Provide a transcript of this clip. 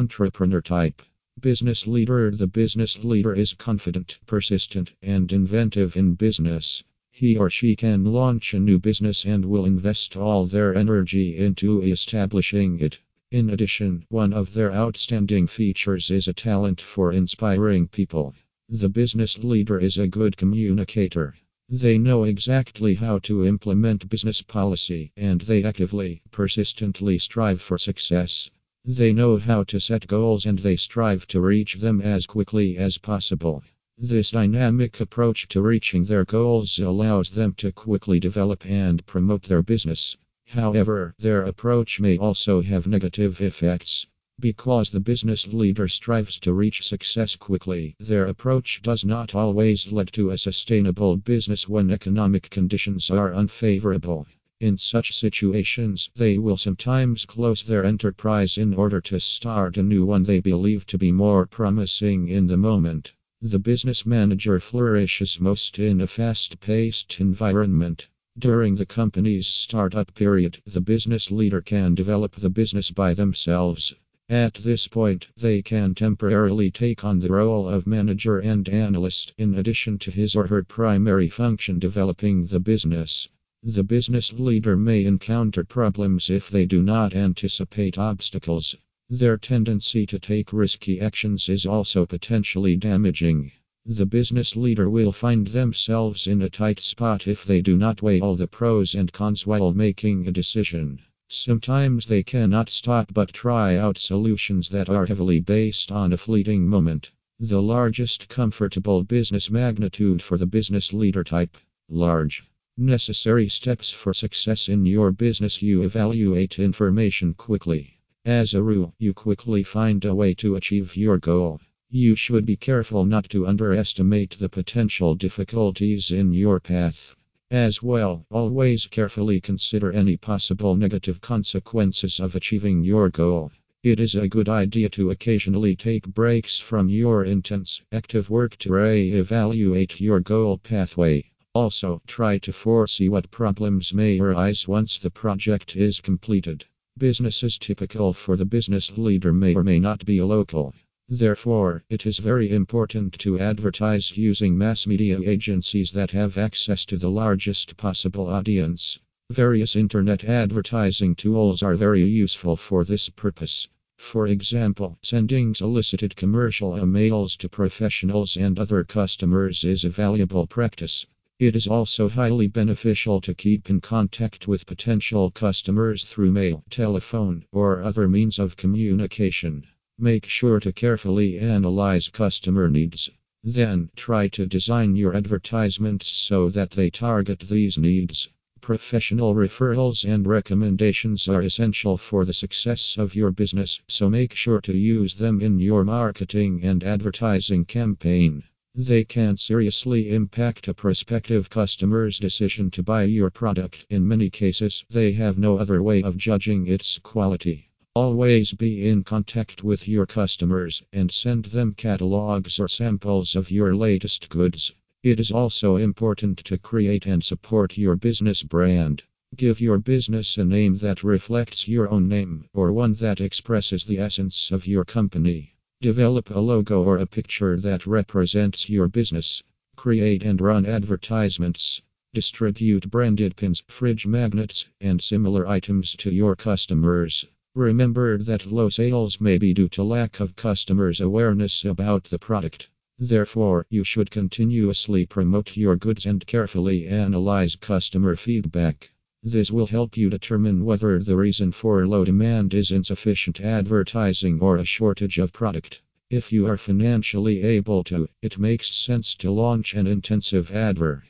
Entrepreneur type Business leader The business leader is confident, persistent, and inventive in business. He or she can launch a new business and will invest all their energy into establishing it. In addition, one of their outstanding features is a talent for inspiring people. The business leader is a good communicator. They know exactly how to implement business policy and they actively, persistently strive for success. They know how to set goals and they strive to reach them as quickly as possible. This dynamic approach to reaching their goals allows them to quickly develop and promote their business. However, their approach may also have negative effects. Because the business leader strives to reach success quickly, their approach does not always lead to a sustainable business when economic conditions are unfavorable. In such situations, they will sometimes close their enterprise in order to start a new one they believe to be more promising in the moment. The business manager flourishes most in a fast paced environment. During the company's startup period, the business leader can develop the business by themselves. At this point, they can temporarily take on the role of manager and analyst in addition to his or her primary function developing the business. The business leader may encounter problems if they do not anticipate obstacles. Their tendency to take risky actions is also potentially damaging. The business leader will find themselves in a tight spot if they do not weigh all the pros and cons while making a decision. Sometimes they cannot stop but try out solutions that are heavily based on a fleeting moment. The largest comfortable business magnitude for the business leader type. Large. Necessary steps for success in your business you evaluate information quickly. As a rule, you quickly find a way to achieve your goal. You should be careful not to underestimate the potential difficulties in your path. As well, always carefully consider any possible negative consequences of achieving your goal. It is a good idea to occasionally take breaks from your intense, active work to re evaluate your goal pathway. Also, try to foresee what problems may arise once the project is completed. Businesses typical for the business leader may or may not be local. Therefore, it is very important to advertise using mass media agencies that have access to the largest possible audience. Various internet advertising tools are very useful for this purpose. For example, sending solicited commercial emails to professionals and other customers is a valuable practice. It is also highly beneficial to keep in contact with potential customers through mail, telephone, or other means of communication. Make sure to carefully analyze customer needs. Then, try to design your advertisements so that they target these needs. Professional referrals and recommendations are essential for the success of your business, so make sure to use them in your marketing and advertising campaign. They can seriously impact a prospective customer's decision to buy your product. In many cases, they have no other way of judging its quality. Always be in contact with your customers and send them catalogs or samples of your latest goods. It is also important to create and support your business brand. Give your business a name that reflects your own name or one that expresses the essence of your company. Develop a logo or a picture that represents your business. Create and run advertisements. Distribute branded pins, fridge magnets, and similar items to your customers. Remember that low sales may be due to lack of customers' awareness about the product. Therefore, you should continuously promote your goods and carefully analyze customer feedback. This will help you determine whether the reason for low demand is insufficient advertising or a shortage of product. If you are financially able to, it makes sense to launch an intensive advert.